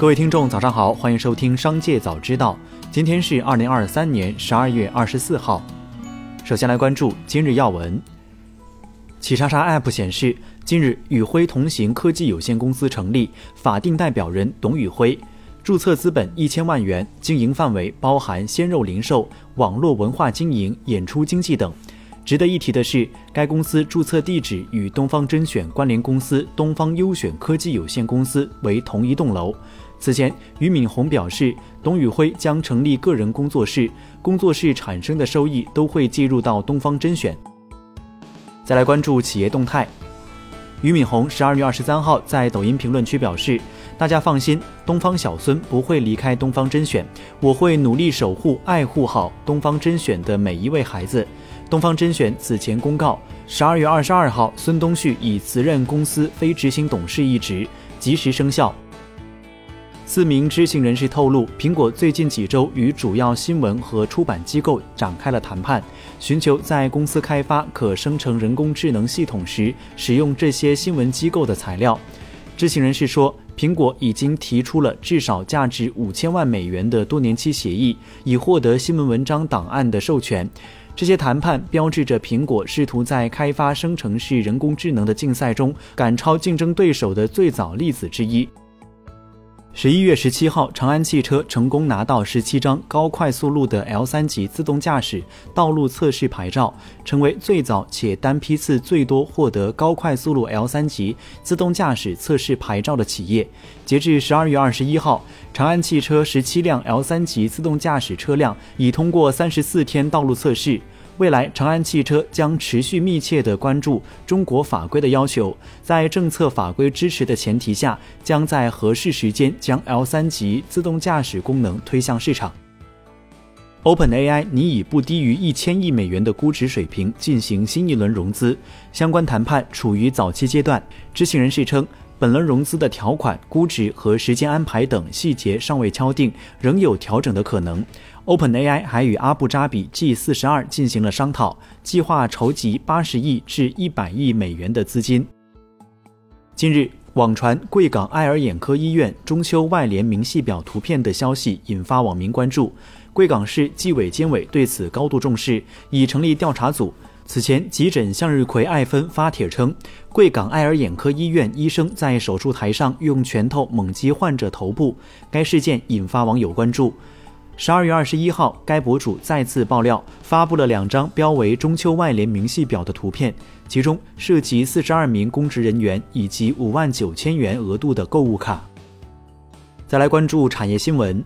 各位听众，早上好，欢迎收听《商界早知道》。今天是二零二三年十二月二十四号。首先来关注今日要闻。企查查 App 显示，近日宇辉同行科技有限公司成立，法定代表人董宇辉，注册资本一千万元，经营范围包含鲜肉零售、网络文化经营、演出经纪等。值得一提的是，该公司注册地址与东方甄选关联公司东方优选科技有限公司为同一栋楼。此前，俞敏洪表示，董宇辉将成立个人工作室，工作室产生的收益都会计入到东方甄选。再来关注企业动态，俞敏洪十二月二十三号在抖音评论区表示：“大家放心，东方小孙不会离开东方甄选，我会努力守护、爱护好东方甄选的每一位孩子。”东方甄选此前公告，十二月二十二号，孙东旭已辞任公司非执行董事一职，及时生效。四名知情人士透露，苹果最近几周与主要新闻和出版机构展开了谈判，寻求在公司开发可生成人工智能系统时使用这些新闻机构的材料。知情人士说，苹果已经提出了至少价值五千万美元的多年期协议，以获得新闻文章档案的授权。这些谈判标志着苹果试图在开发生成式人工智能的竞赛中赶超竞争对手的最早例子之一。十一月十七号，长安汽车成功拿到十七张高快速路的 L 三级自动驾驶道路测试牌照，成为最早且单批次最多获得高快速路 L 三级自动驾驶测试牌照的企业。截至十二月二十一号，长安汽车十七辆 L 三级自动驾驶车辆已通过三十四天道路测试。未来，长安汽车将持续密切地关注中国法规的要求，在政策法规支持的前提下，将在合适时间将 L 三级自动驾驶功能推向市场。OpenAI 拟以不低于一千亿美元的估值水平进行新一轮融资，相关谈判处于早期阶段。知情人士称。本轮融资的条款、估值和时间安排等细节尚未敲定，仍有调整的可能。OpenAI 还与阿布扎比 G 四十二进行了商讨，计划筹集八十亿至一百亿美元的资金。近日，网传贵港爱尔眼科医院中秋外联明细表图片的消息引发网民关注，贵港市纪委监委对此高度重视，已成立调查组。此前，急诊向日葵爱芬发帖称，贵港爱尔眼科医院医生在手术台上用拳头猛击患者头部，该事件引发网友关注。十二月二十一号，该博主再次爆料，发布了两张标为“中秋外联明细表”的图片，其中涉及四十二名公职人员以及五万九千元额度的购物卡。再来关注产业新闻，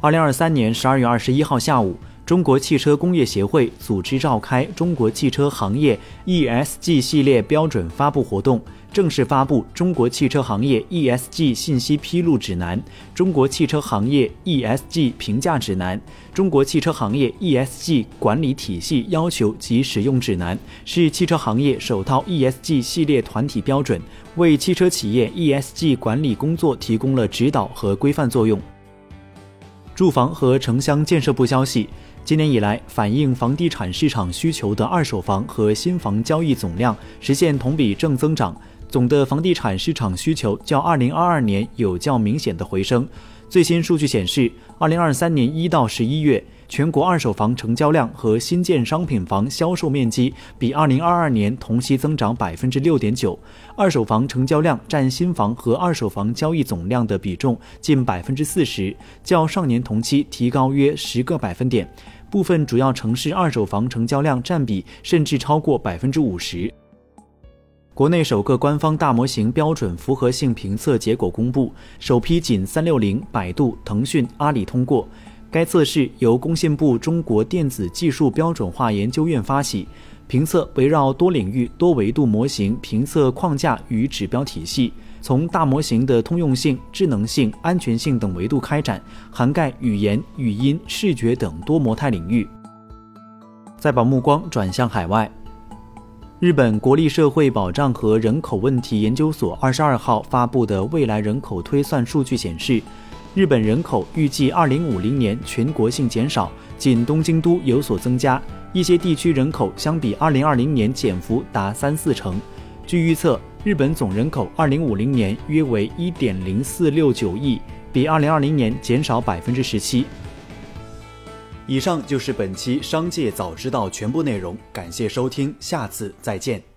二零二三年十二月二十一号下午。中国汽车工业协会组织召开中国汽车行业 ESG 系列标准发布活动，正式发布《中国汽车行业 ESG 信息披露指南》《中国汽车行业 ESG 评价指南》《中国汽车行业 ESG 管理体系要求及使用指南》，是汽车行业首套 ESG 系列团体标准，为汽车企业 ESG 管理工作提供了指导和规范作用。住房和城乡建设部消息。今年以来，反映房地产市场需求的二手房和新房交易总量实现同比正增长，总的房地产市场需求较2022年有较明显的回升。最新数据显示，2023年一到十一月。全国二手房成交量和新建商品房销售面积比二零二二年同期增长百分之六点九，二手房成交量占新房和二手房交易总量的比重近百分之四十，较上年同期提高约十个百分点。部分主要城市二手房成交量占比甚至超过百分之五十。国内首个官方大模型标准符合性评测结果公布，首批仅三六零、百度、腾讯、阿里通过。该测试由工信部中国电子技术标准化研究院发起，评测围绕多领域、多维度模型评测框架与指标体系，从大模型的通用性、智能性、安全性等维度开展，涵盖语言、语音、视觉等多模态领域。再把目光转向海外，日本国立社会保障和人口问题研究所二十二号发布的未来人口推算数据显示。日本人口预计二零五零年全国性减少，仅东京都有所增加，一些地区人口相比二零二零年减幅达三四成。据预测，日本总人口二零五零年约为一点零四六九亿，比二零二零年减少百分之十七。以上就是本期《商界早知道》全部内容，感谢收听，下次再见。